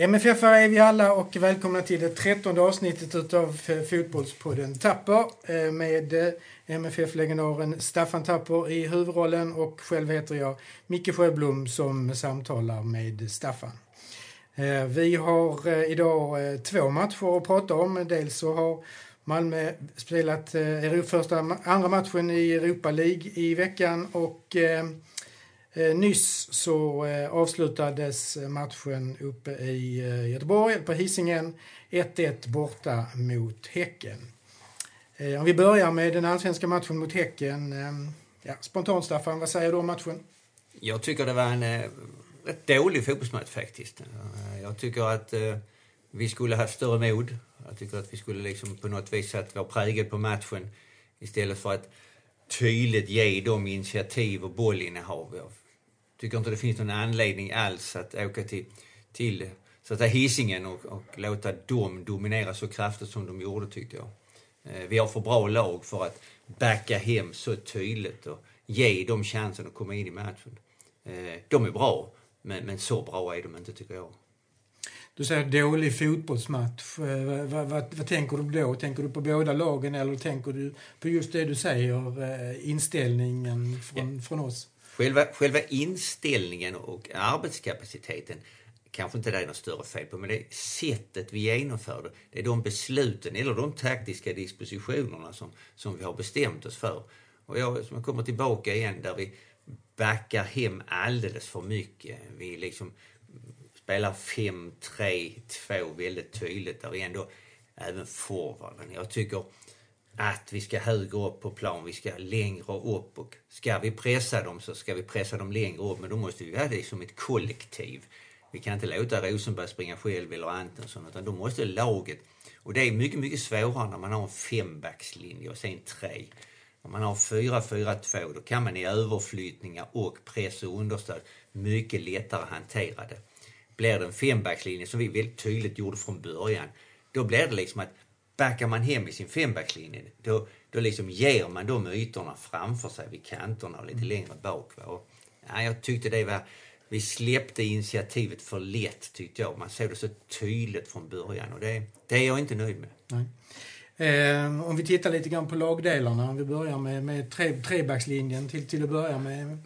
MFF är vi alla och välkomna till det trettonde avsnittet av Fotbollspodden Tapper eh, med eh, MFF-legendaren Staffan Tapper i huvudrollen och själv heter jag Micke Sjöblom som samtalar med Staffan. Eh, vi har idag två matcher att prata om. Dels så har Malmö spelat första, andra matchen i Europa League i veckan och Eh, nyss så eh, avslutades eh, matchen uppe i Göteborg, på Hisingen. 1-1 borta mot Häcken. Om vi börjar med den allsvenska matchen mot Häcken. Ja, spontant Staffan, vad säger du om matchen? Jag tycker det var en rätt dålig fotbollsmatch faktiskt. Jag tycker att vi skulle haft större mod. Jag tycker att vi skulle liksom på något vis satt vår prägel på matchen istället för att tydligt ge dem initiativ och bollinnehav. Tycker inte det finns någon anledning alls att åka till, till så att Hisingen och, och låta dem dominera så kraftigt som de gjorde tyckte jag. Eh, vi har för bra lag för att backa hem så tydligt och ge dem chansen att komma in i matchen. Eh, de är bra, men, men så bra är de inte tycker jag. Du säger dålig fotbollsmatch. Eh, vad, vad, vad, vad, tänker du då? Tänker du på båda lagen eller tänker du på just det du säger, inställningen från, ja. från oss? Själva, själva inställningen och arbetskapaciteten kanske inte det är något större fel på, men det är sättet vi genomför det. Det är de besluten eller de taktiska dispositionerna som, som vi har bestämt oss för. Och jag, jag kommer tillbaka igen där vi backar hem alldeles för mycket. Vi liksom spelar 5-3-2 väldigt tydligt där vi ändå, även forwarden. Jag tycker att vi ska högre upp på plan, vi ska längre upp och ska vi pressa dem så ska vi pressa dem längre upp men då måste vi ha det som ett kollektiv. Vi kan inte låta Rosenberg springa själv eller Antonsson utan då måste laget och det är mycket, mycket svårare när man har en fembackslinje och sen tre. Om man har 4-4-2 då kan man i överflyttningar och press och understöd mycket lättare hantera det. Blir det en fembackslinje som vi väldigt tydligt gjorde från början, då blir det liksom att backar man hem i sin fembackslinje, då, då liksom ger man de ytorna framför sig vid kanterna och lite mm. längre bak. Va? Och, ja, jag tyckte det var... Vi släppte initiativet för lätt, tyckte jag. Man såg det så tydligt från början och det, det är jag inte nöjd med. Eh, om vi tittar lite grann på lagdelarna, om vi börjar med, med tre, trebackslinjen till, till att börja med.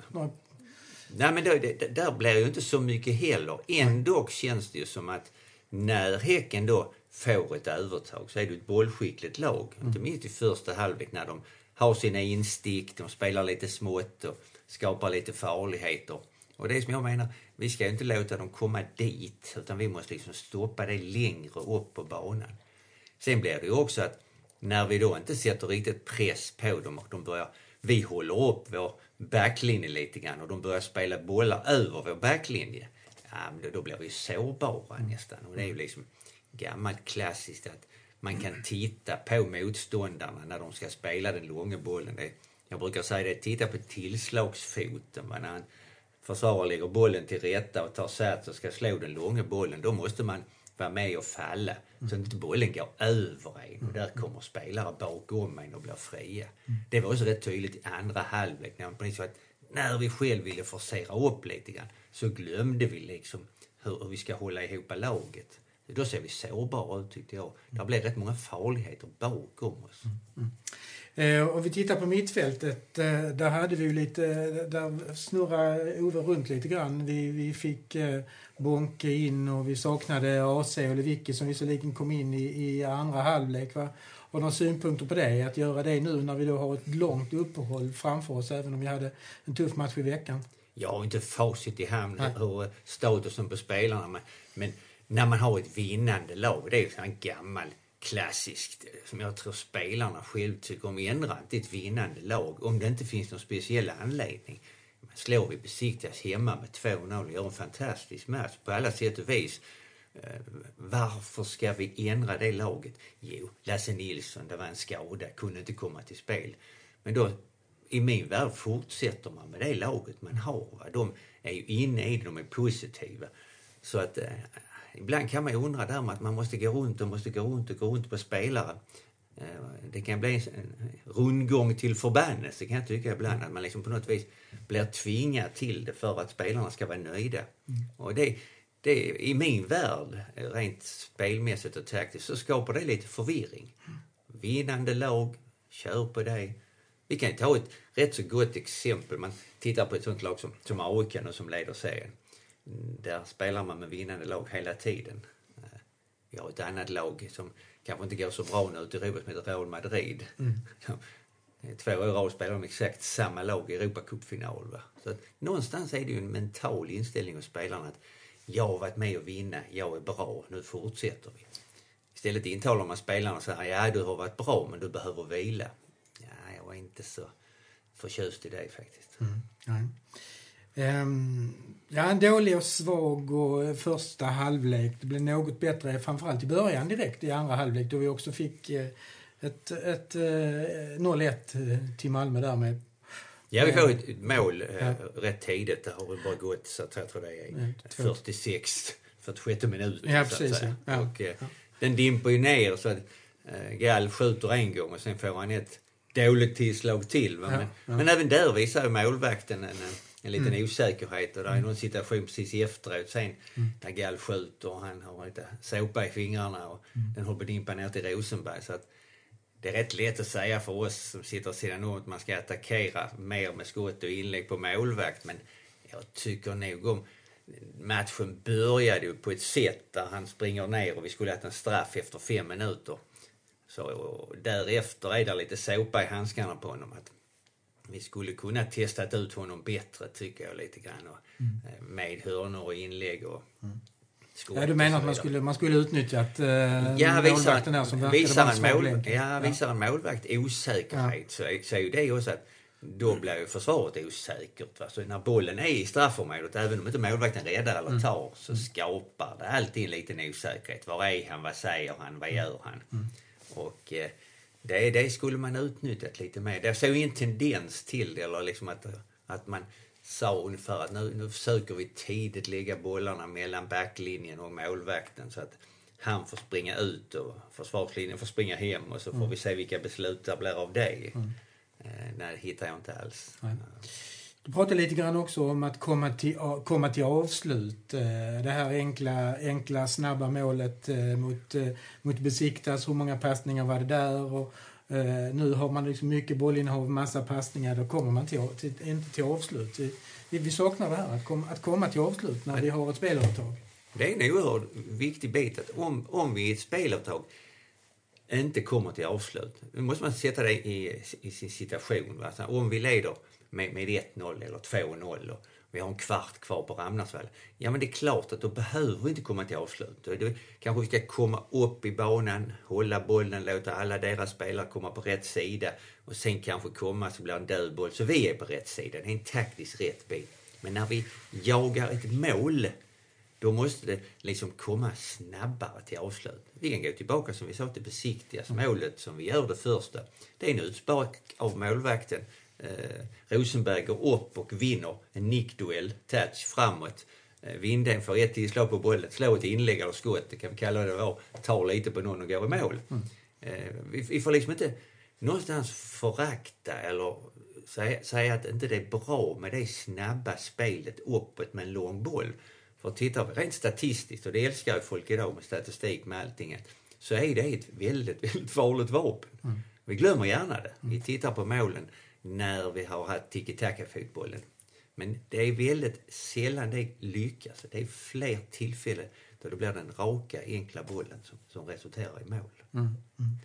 Nej, men då, det, där blir ju inte så mycket heller. Ändå känns det ju som att när Häcken då får ett övertag så är det ett bollskickligt lag. Mm. Inte minst i första halvlek när de har sina instick, de spelar lite smått och skapar lite farligheter. Och det är som jag menar, vi ska inte låta dem komma dit utan vi måste liksom stoppa det längre upp på banan. Sen blir det ju också att när vi då inte sätter riktigt press på dem och de börjar, vi håller upp vår backlinje lite grann och de börjar spela bollar över vår backlinje. Ja, men då blir vi sårbara nästan. Och det är ju liksom, gammalt klassiskt att man kan titta på motståndarna när de ska spela den långa bollen. Jag brukar säga det, titta på tillslagsfoten. När en försvarare lägger bollen till rätta och tar sats och ska slå den långa bollen, då måste man vara med och falla. Så att inte bollen går över en och där kommer spelare bakom en och blir fria. Det var också rätt tydligt i andra halvlek när, man att när vi själv ville forcera upp lite grann så glömde vi liksom hur vi ska hålla ihop laget. Då ser vi sårbara ut tyckte jag. Det blev rätt många farligheter bakom oss. Mm. Mm. Eh, om vi tittar på mittfältet, eh, där hade vi lite, där snurrade Ove runt lite grann. Vi, vi fick eh, Bonke in och vi saknade AC och Lewicki som visserligen kom in i, i andra halvlek. Va? Har några synpunkter på det? Att göra det nu när vi då har ett långt uppehåll framför oss även om vi hade en tuff match i veckan? Jag har inte facit i hand hur statusen på spelarna men, men när man har ett vinnande lag. Det är ju en gammal klassiskt som jag tror spelarna själv tycker om. Ändra inte ett vinnande lag om det inte finns någon speciell anledning. Man slår vi Besiktas hemma med 2-0 och gör en fantastisk match på alla sätt och vis. Eh, varför ska vi ändra det laget? Jo, Lasse Nilsson, det var en skada, kunde inte komma till spel. Men då, i min värld fortsätter man med det laget man har. Va? De är ju inne i det, de är positiva. Så att eh, ibland kan man ju undra där med att man måste gå runt och måste gå runt och gå runt på spelare. Eh, det kan bli en rundgång till förbannelse kan jag tycka ibland. Att man liksom på något vis blir tvingad till det för att spelarna ska vara nöjda. Mm. Och det, det, i min värld, rent spelmässigt och taktiskt, så skapar det lite förvirring. Vinnande lag, kör på det. Vi kan ta ett rätt så gott exempel. Man tittar på ett sånt lag som, som AIK som leder serien. Där spelar man med vinnande lag hela tiden. Vi har ett annat lag som kanske inte går så bra nu ute i Europa som heter Real Madrid. Mm. Två år i rad spelar de exakt samma lag i Europacupfinal. Va? Så att någonstans är det ju en mental inställning hos spelarna att jag har varit med och vinna, jag är bra, nu fortsätter vi. Istället intalar man spelarna så här, ja du har varit bra men du behöver vila. Ja, jag var inte så förtjust i det faktiskt. Mm. Um, ja, en dålig och svag och första halvlek. Det blev något bättre framförallt i början direkt i andra halvlek då vi också fick uh, ett, ett uh, eh, 0-1 till Malmö där med Ja, vi får ett mål ja. rätt tidigt. Det har bara gått, så jag tror det är ja, 46, 46 minuter. Ja, precis. Ja. Och, ja. Den dimper ju ner så att Gall skjuter en gång och sen får han ett dåligt tillslag till. Men, men, även där visar målvakten en, en en liten mm. osäkerhet och det är någon situation precis efteråt sen mm. där Gall skjuter och han har lite såpa i fingrarna och mm. den håller dimpa ner till Rosenberg. Så att det är rätt lätt att säga för oss som sitter sidan om att man ska attackera mer med skott och inlägg på målvakt men jag tycker nog om matchen började ju på ett sätt där han springer ner och vi skulle haft en straff efter fem minuter. Så därefter är det lite såpa i handskarna på honom. Att vi skulle kunna testat ut honom bättre tycker jag lite grann. Och, mm. Eh, med hörnor och inlägg och mm. Ja, du menar att man skulle, man skulle utnyttjat eh, ja, målvakten där som visar en, mål, ja, visar en målvakt osäkerhet ja. så, så är ju det också att då blir ju försvaret osäkert. Va? Så när bollen är i straffområdet, även om inte målvakten räddar eller mm. tar, så mm. skapar det alltid en liten osäkerhet. Var är han? Vad säger han? Vad gör han? Mm. Och eh, det, det skulle man utnyttjat lite mer. Det såg en tendens till det, eller liksom att, att man sa ungefär att nu, nu försöker vi tidigt lägga bollarna mellan backlinjen och målvakten så att han får springa ut och försvarslinjen får springa hem och så får mm. vi se vilka beslut det blir av det. Mm. Eh, nej, det hittar jag inte alls. Nej. Du pratade lite grann också om att komma till, komma till avslut. Eh, det här enkla, enkla snabba målet eh, mot, eh, mot Besiktas. Hur många passningar var det där? Och, nu har man liksom mycket bollinnehav, massa passningar. Då kommer man till, till, inte till avslut. Vi, vi saknar det här, att, kom, att komma till avslut när vi har ett spelövertag. Det är en oerhört viktig bit att om, om vi i ett spelövertag inte kommer till avslut, Nu måste man sätta det i, i sin situation. Va? Om vi leder med, med 1-0 eller 2-0 och vi har en kvart kvar på Ramnarsvall. Ja men det är klart att då behöver vi inte komma till avslut. Då kanske vi ska komma upp i banan, hålla bollen, låta alla deras spelare komma på rätt sida och sen kanske komma så blir det en död boll så vi är på rätt sida. Det är en taktiskt rätt bit. Men när vi jagar ett mål då måste det liksom komma snabbare till avslut. Vi kan gå tillbaka som vi sa till besiktigas målet som vi gör det första. Det är en utspark av målvakten eh, Rosenberg går upp och vinner en nickduell, touch framåt. Eh, Winden får ett tillslag på bollen, slår ett inlägg eller skott, det kan vi kalla det vad, tar lite på någon och går i mål. Mm. Eh, vi, vi, får liksom inte någonstans förakta eller säga, säga att inte det är bra med det snabba spelet uppåt med en lång boll. För tittar vi rent statistiskt, och det älskar ju folk idag med statistik med allting, så är det ett väldigt, väldigt farligt vapen. Mm. Vi glömmer gärna det. Vi tittar på målen när vi har haft tiki-taka-fotbollen. Men det är väldigt sällan det lyckas. Det är fler tillfällen då det blir den raka, enkla bollen som, som resulterar i mål. Mm, mm.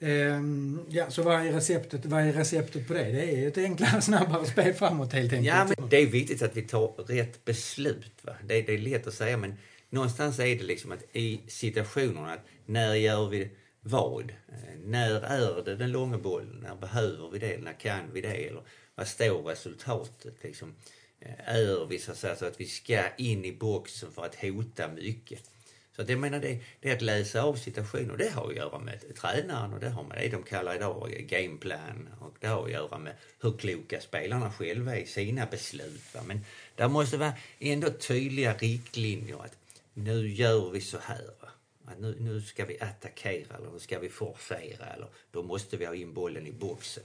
Ehm, ja, så vad är, receptet, vad är receptet på det? Det är ett enklare, snabbare spel framåt helt enkelt. Ja, men det är viktigt att vi tar rätt beslut. Va? Det, det är lätt att säga men någonstans är det liksom att i situationerna, att när gör vi vad? Eh, när är det den långa bollen? När behöver vi det? När kan vi det? Eller vad står resultatet? Liksom, eh, är vi så att, säga, så att vi ska in i boxen för att hota mycket? Så att jag menar det, det är att läsa av situationer. Det har att göra med tränaren och det har med det de kallar idag gameplan. Och det har att göra med hur kloka spelarna själva är i sina beslut. Va? Men det måste vara ändå tydliga riktlinjer att nu gör vi så här. Va? Att nu, nu ska vi attackera eller nu ska vi forcera eller då måste vi ha in bollen i boxen.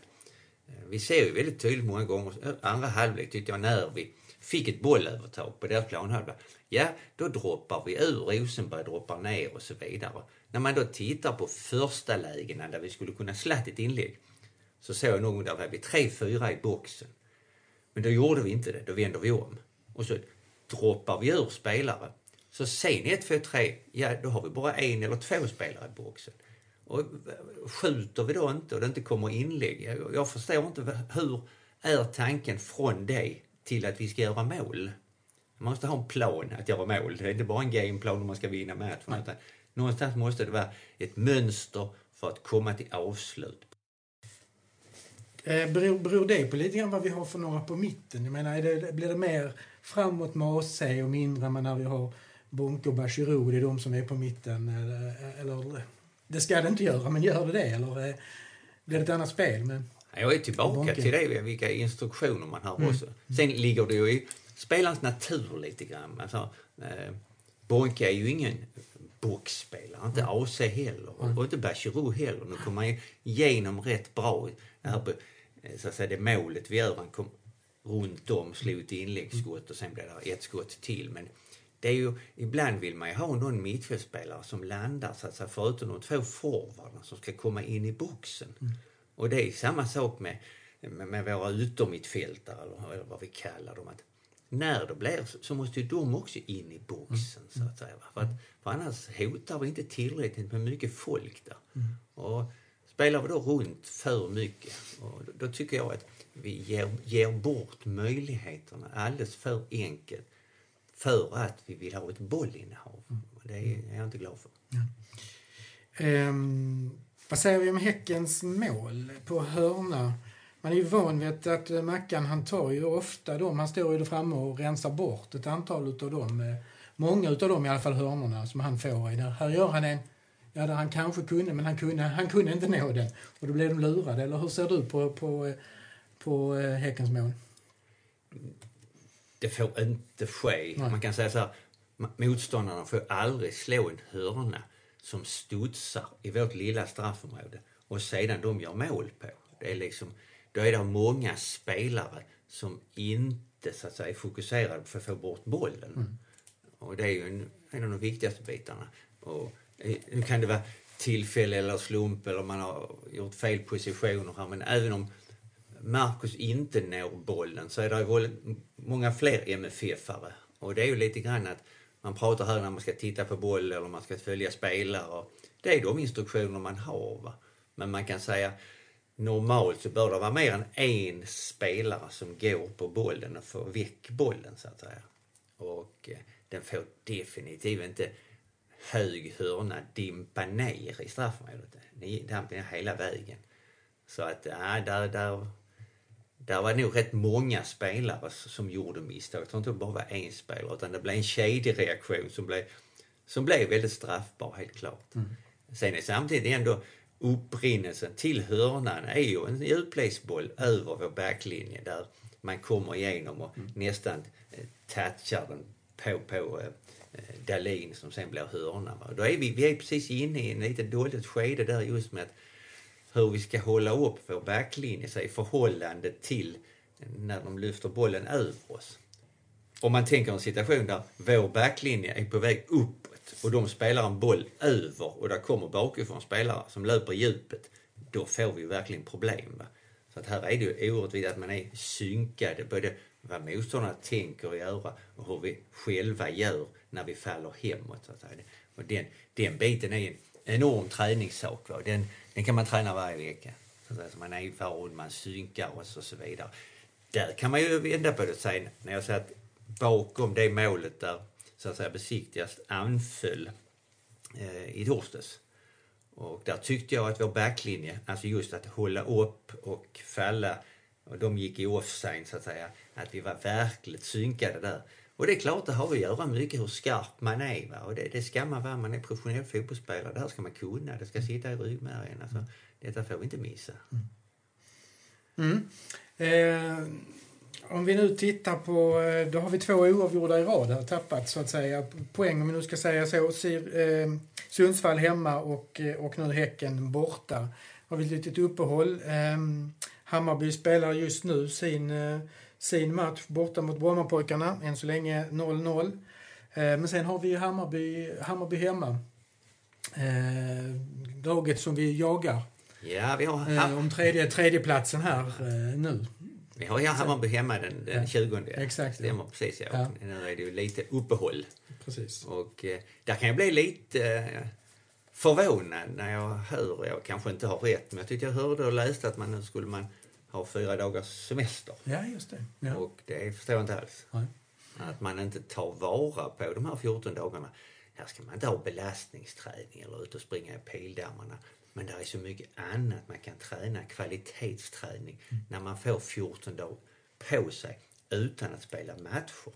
Eh, vi ser ju väldigt tydligt många gånger, eh, andra halvlek tyckte jag, när vi fick ett bollövertag på deras planhalva, ja, då droppar vi ur, Rosenberg droppar ner och så vidare. När man då tittar på första lägena där vi skulle kunna slatt ett inlägg, så såg jag någon där var vi tre, fyra i boxen. Men då gjorde vi inte det, då vänder vi om. Och så droppar vi ur spelare. Så sen 1, 2, 3, ja då har vi bara en eller två spelare i boxen. Och skjuter vi då inte och det inte kommer inlägg, jag, jag förstår inte hur är tanken från det till att vi ska göra mål? Man måste ha en plan att göra mål. Det är inte bara en gameplan om man ska vinna matchen. Utan någonstans måste det vara ett mönster för att komma till avslut. Eh, beror, beror det på lite grann vad vi har för några på mitten? Jag menar, det, blir det mer framåt med AC och mindre när vi har Bonke och Bachirou, det är de som är på mitten? Eller, eller, det ska det inte göra, men gör det det? Eller eh, blir det ett annat spel? Men... Jag är tillbaka Bonke. till det, vilka instruktioner man har mm. också. Sen ligger det ju i spelarens natur lite grann. Alltså, eh, Bonke är ju ingen boxspelare, inte mm. AC heller mm. och inte Bachirou heller. Nu kommer han igenom rätt bra här på, eh, så att säga, det målet vi gör. Han kom runt om, slog ett inläggsskott och sen blev det ett skott till. Men det är ju, ibland vill man ju ha någon mittfältspelare som landar så att säga, förutom de två forwardarna som ska komma in i boxen. Mm. Och det är samma sak med, med, med våra utommittfältare eller, eller vad vi kallar dem. Att när det blir så måste ju de också in i boxen mm. så att säga. För, att, för annars hotar vi inte tillräckligt med mycket folk där. Mm. Och spelar vi då runt för mycket, och då, då tycker jag att vi ger, ger bort möjligheterna alldeles för enkelt för att vi vill ha ett bollinnehav. Mm. Det är jag inte glad för. Ja. Um, vad säger vi om Häckens mål på hörna? Man är ju van vid att Mackan han tar ju ofta dem, han står ju där framme och rensar bort ett antal utav dem. Eh, många utav dem i alla fall hörnorna som han får i där. Här gör han en, ja där han kanske kunde men han kunde, han kunde inte nå den. Och då blev de lurade. Eller hur ser du på, på, på eh, Häckens mål? Det får inte ske. Nej. Man kan säga så här, motståndarna får aldrig slå en hörna som studsar i vårt lilla straffområde och sedan de gör mål på. Det är liksom, då är det många spelare som inte så att säga, är fokuserade på att få bort bollen. Mm. Och det är ju en, en av de viktigaste bitarna. Och, eh, nu kan det vara tillfälle eller slump eller man har gjort fel positioner här men även om Marcus inte når bollen så är det ju många fler MFF-are. Och det är ju lite grann att man pratar här när man ska titta på boll eller man ska följa spelare. Det är de instruktioner man har. Va? Men man kan säga normalt så bör det vara mer än en spelare som går på bollen och får väck bollen så att säga. Och eh, den får definitivt inte hög hörna dimpa ner i straffområdet. Den hela vägen. Så att, ja, där, där, där var nog rätt många spelare som gjorde misstag. Jag tror inte det bara var en spelare utan det blev en kedjereaktion som blev, som blev väldigt straffbar helt klart. Mm. Sen är samtidigt ändå upprinnelsen till hörnan är ju en djupledsboll över vår backlinje där man kommer igenom och mm. nästan eh, touchar den på, på eh, Dalin som sen blir hörna. Då är vi, vi är precis inne i en lite dåligt skede där just med att hur vi ska hålla upp vår backlinje i förhållande till när de lyfter bollen över oss. Om man tänker en situation där vår backlinje är på väg uppåt och de spelar en boll över och där kommer bakifrån spelare som löper i djupet. Då får vi verkligen problem. Va? Så att här är det ju oerhört viktigt att man är synkade, både vad motståndarna tänker göra och hur vi själva gör när vi faller hemåt. Så att säga. Och den, den biten är en enorm träningssak. Va? Den, den kan man träna varje vecka. Så att man erfar man synkar oss och så vidare. Där kan man ju vända på det och säga, när jag säger att bakom det målet där så att säga besiktigast anföll eh, i torsdags. Och där tyckte jag att vår backlinje, alltså just att hålla upp och falla, och de gick i offside så att säga, att vi var verkligt synkade där. Och det är klart, det har att göra mycket hur skarp man är. Va? Och det, det ska man vara, man är professionell fotbollsspelare. Det här ska man kunna, det ska sitta i ryggmärgen. Alltså, detta får vi inte missa. Mm. Mm. Eh, om vi nu tittar på, eh, då har vi två oavgjorda i rad här, tappat så att säga poäng om vi nu ska säga så. Eh, Sundsvall hemma och, eh, och nu Häcken borta. Har vi ett litet uppehåll. Eh, Hammarby spelar just nu sin eh, sin match borta mot Brommapojkarna. Än så länge 0-0. Eh, men sen har vi Hammarby, Hammarby hemma. Eh, laget som vi jagar. Ja, vi har, eh, om tredje, tredjeplatsen här nu. Vi har ju Hammarby hemma den, den 20. Exakt. Stämmer precis, ja. ja. Nu är det ju lite uppehåll. Precis. Och där kan jag bli lite förvånad när jag hör, jag kanske inte har rätt, men jag tyckte jag hörde och läste att man nu skulle man ha fyra dagars semester. Ja, just det. Ja. Och det förstår jag inte alls. Nej. Att man inte tar vara på de här 14 dagarna. Här ska man inte ha belastningsträning eller ut och springa i pildammarna. Men det är så mycket annat man kan träna, kvalitetsträning, mm. när man får 14 dagar på sig utan att spela matcher.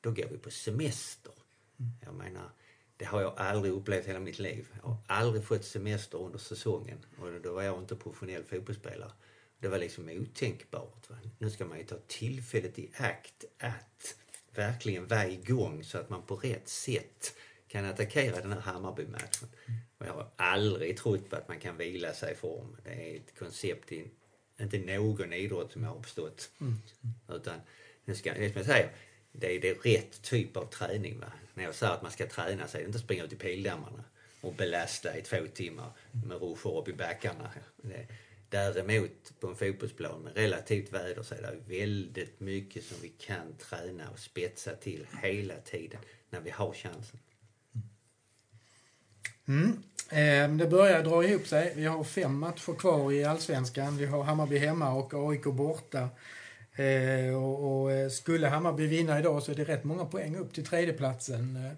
Då går vi på semester. Mm. Jag menar, det har jag aldrig upplevt hela mitt liv. Jag har aldrig fått semester under säsongen och då var jag inte professionell fotbollsspelare. Det var liksom otänkbart. Va? Nu ska man ju ta tillfället i akt att verkligen vara igång så att man på rätt sätt kan attackera den här Hammarby-matchen. Och jag har aldrig trott på att man kan vila sig i form. Det är ett koncept i inte någon idrott som jag har förstått. Mm. Utan, nu ska, det som jag säger, det är, det rätt typ av träning. Va? När jag säger att man ska träna är det inte springa ut i pildammarna och belasta i två timmar med ruscher upp i backarna. Det, däremot på en fotbollsplan med relativt väder så är det väldigt mycket som vi kan träna och spetsa till hela tiden när vi har chansen. Mm. Eh, det börjar dra ihop sig. Vi har fem matcher kvar i allsvenskan. Vi har Hammarby hemma och AIK borta. Eh, och, och, eh, skulle Hammarby vinna idag så är det rätt många poäng upp till tredjeplatsen. Eh,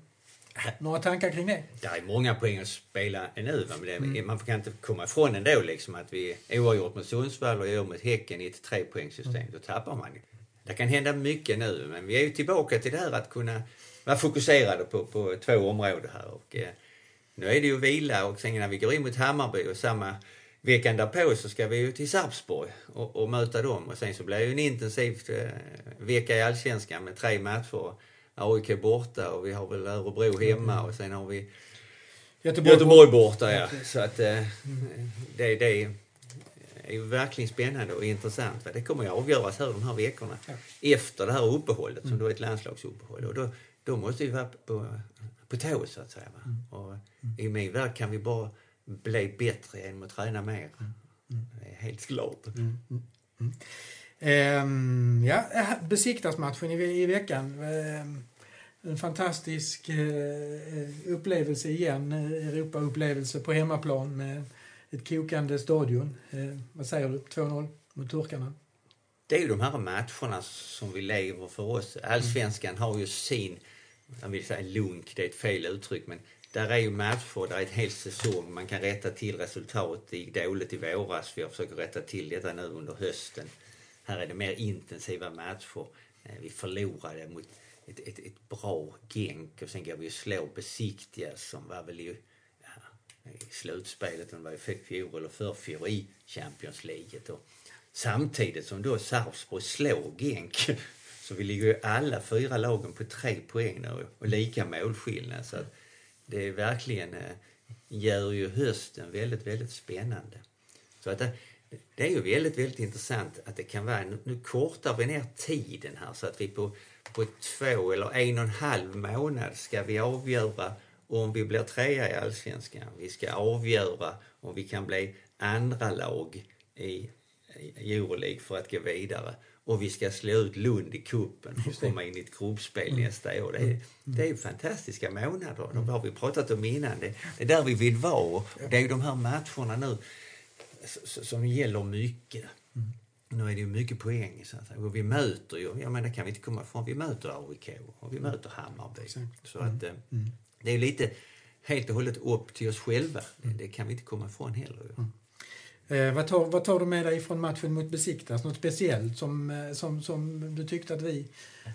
några tankar kring det? Det är många poäng att spela nu. Men det, mm. Man kan inte komma ifrån ändå liksom att vi oavgjort med Sundsvall och år mot Häcken i ett trepoängssystem. Mm. Då tappar man. Det kan hända mycket nu men vi är ju tillbaka till det här att kunna vara fokuserade på, på två områden här. Och, eh, nu är det ju vila och sen när vi går in mot Hammarby och samma veckan därpå så ska vi ju till Sarpsborg och, och möta dem. Och sen så blir det ju en intensiv eh, vecka i Allsvenskan med tre matcher. AIK borta och vi har väl Örebro hemma och sen har vi Göteborg, Göteborg borta. Ja. Så att eh, det, det är ju verkligen spännande och intressant. Det kommer ju avgöras här de här veckorna efter det här uppehållet som då är ett landslagsuppehåll. Och då, då måste vi vara på på tå så att säga. Mm. Och I min värld kan vi bara bli bättre genom att träna mer. Mm. Det är helt klart. Mm. Um, ja, eh, besiktasmatchen i, i veckan. Ehm, en fantastisk eh, upplevelse igen. Europa-upplevelse på hemmaplan med ett kokande stadion. Ehm, vad säger du? 2-0 mot turkarna. Det är ju de här matcherna som vi lever för oss. Allsvenskan har ju sin jag vill säga lunk, det är ett fel uttryck, men där är ju matcher, där är ett helt säsong. Man kan rätta till resultat. Det gick dåligt i våras. Vi har försökt rätta till detta nu under hösten. Här är det mer intensiva matcher. Eh, vi förlorade mot ett, ett, ett bra Genk och sen går vi och slår Besiktigas som var väl i, ja, i slutspelet, om det var i fjol eller förfjol, i Champions League. Och samtidigt som då Sarpsborg slår Genk så vi ligger ju alla fyra lagen på tre poäng nu och lika målskillnad. Så att det är verkligen eh, gör ju hösten väldigt, väldigt spännande. Så att eh, det, är ju väldigt, väldigt intressant att det kan vara, nu, nu kortar vi ner tiden här så att vi på, på två eller en och en halv månad ska vi avgöra om vi blir trea i Allsvenskan. Vi ska avgöra om vi kan bli andra lag i Euroleague för att gå vidare och vi ska slå ut Lund i kuppen och komma in i ett gruppspel mm. nästa år. Det är, mm. det är fantastiska månader. De har vi pratat om innan. Det, det är där vi vill vara. Det är ju de här matcherna nu som gäller mycket. Mm. Nu är det ju mycket poäng. Så att, och vi möter ju, ja men det kan vi inte komma ifrån, vi möter AIK och vi möter Hammarby. Så att eh, det är lite helt och hållet upp till oss själva. Det, det kan vi inte komma ifrån heller. Eh, vad, tar, vad tar du med dig från matchen mot Besiktas? Något speciellt som, eh, som, som du tyckte att vi,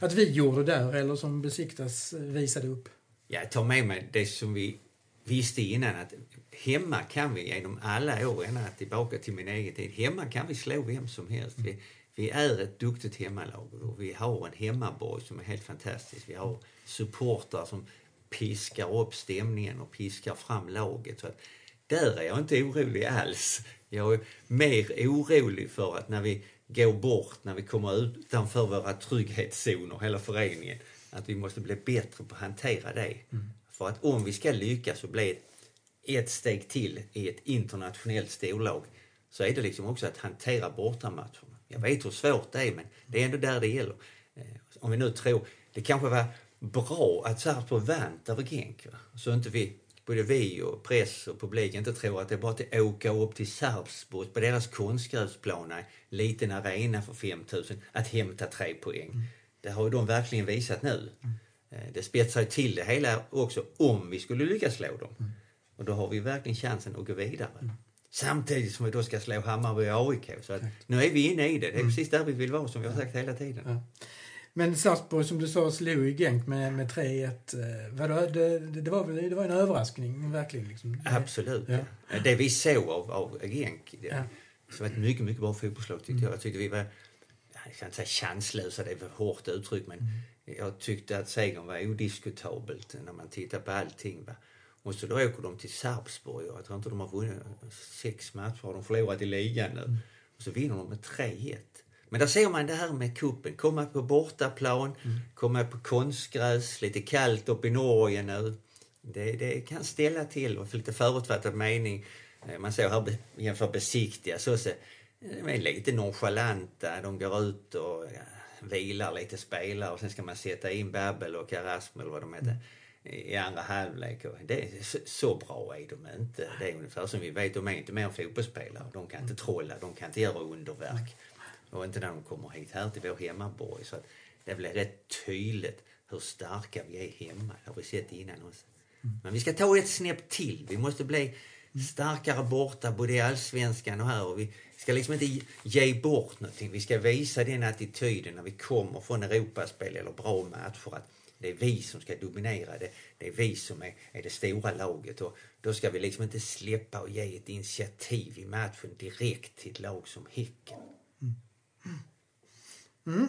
att vi gjorde där eller som Besiktas visade upp? Jag tar med mig det som vi visste innan att hemma kan vi genom alla år, ända tillbaka till min egen tid, hemma kan vi slå vem som helst. Vi, vi är ett duktigt hemmalag och vi har en hemmaborg som är helt fantastisk. Vi har supportrar som piskar upp stämningen och piskar fram laget. Så att där är jag inte orolig alls. Jag är mer orolig för att när vi gå bort när vi kommer utanför våra trygghetszoner, hela föreningen. Att vi måste bli bättre på att hantera det. Mm. För att om vi ska lyckas och bli ett steg till i ett internationellt storlag så är det liksom också att hantera bortamatcherna. Jag vet hur svårt det är men det är ändå där det gäller. Eh, om vi nu tror, det kanske var bra att Sarpsborg vann över Genk. Så inte vi, både vi och press och publik inte tror att det är bara att åka upp till Sarpsborg på deras konstgräsplan, liten arena för 5000, att hämta tre poäng. Mm. Det har ju de verkligen visat nu. Mm. Eh, det spetsar ju till det hela också om vi skulle lyckas slå dem. Mm. Och då har vi verkligen chansen att gå vidare. Mm. Samtidigt som vi då ska slå Hammarby och AIK. Så att nu är vi inne i det. Det är mm. precis där vi vill vara som vi har sagt hela tiden. Ja. Men Sarpsborg som du sa slog ju Genk med, med 3-1. Eh, vadå, det, det, var det var en överraskning verkligen? Liksom. Absolut. Ja. Det vi såg av, av Genk, det, ja. så var ett mycket, mycket bra fotbollslag tyckte mm. jag. Jag tyckte vi var, jag kan inte säga chanslösa, det är för hårt uttryck, men mm. Jag tyckte att segern var odiskutabelt när man tittar på allting. Va? Och så då åker de till Sarpsborg och jag tror inte de har vunnit sex matcher, har de förlorat i ligan nu. Mm. Och så vinner de med 3-1. Men där ser man det här med kuppen. Komma på bortaplan, mm. komma på konstgräs, lite kallt upp i Norge nu. Det, det kan ställa till och för lite förutfattad mening. Eh, man ser här jämför besiktiga så, så de är lite nonchalanta. De går ut och ja, vilar lite spelare och sen ska man sätta in Babbel och Karasm eller vad de heter. Mm i andra halvlek. Det är, så bra är de inte. Det är ungefär som vi vet, de är inte mer än fotbollsspelare. De kan inte trolla, de kan inte göra underverk. Och inte när de kommer hit här till vår hemmaborg. Så att det blir rätt tydligt hur starka vi är hemma. Det har vi sett innan också. Men vi ska ta ett snäpp till. Vi måste bli starkare borta både i allsvenskan och här. Och vi ska liksom inte ge bort någonting. Vi ska visa den attityden när vi kommer från Europaspel eller bra matcher. Att det är vi som ska dominera det. Det är vi som är, är det stora laget. Och då ska vi liksom inte släppa och ge ett initiativ i matchen direkt till ett lag som Häcken. Mm. mm. Mm.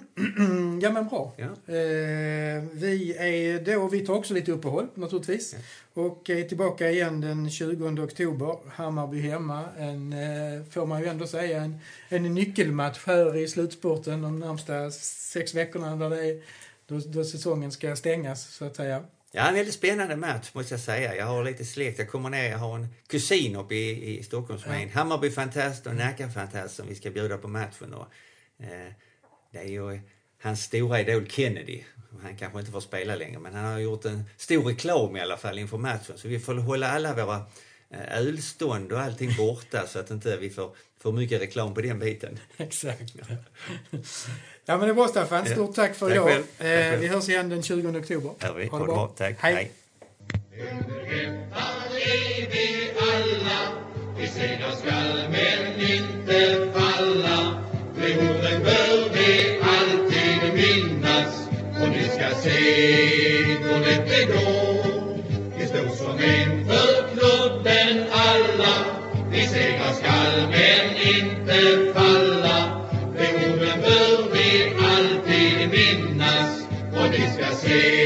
Ja men bra. Ja. Eh, vi, är då, vi tar också lite uppehåll naturligtvis. Ja. Och är tillbaka igen den 20 oktober. Hammarby hemma. En, eh, får man ju ändå säga, en, en nyckelmatch här i slutspurten de närmsta sex veckorna där det är då, då säsongen ska stängas, så att säga. Ja, en väldigt spännande match måste jag säga. Jag har lite släkt. Jag kommer ner, jag har en kusin uppe i, i Stockholm som är en Hammarby-fantast och Nacka-fantast som vi ska bjuda på matchen. Och, eh, det är ju hans stora idol Kennedy. Han kanske inte får spela längre, men han har gjort en stor reklam i alla fall inför matchen. Så vi får hålla alla våra eh, ölstånd och allting borta så att inte vi får för mycket reklam på den biten. Exakt. Ja men det är bra Staffan. Stort tack för tack idag. Själv. Eh, vi hörs igen den 20 oktober. Ja, vi. Ha det bra. Tack. Hej. Hej. Vi segrar skall men inte falla orden bör ska se hur lätt det går Vi står som en för klubben alla. Vi segrar skall men inte falla. Behoven bör vi alltid minnas. Och vi ska se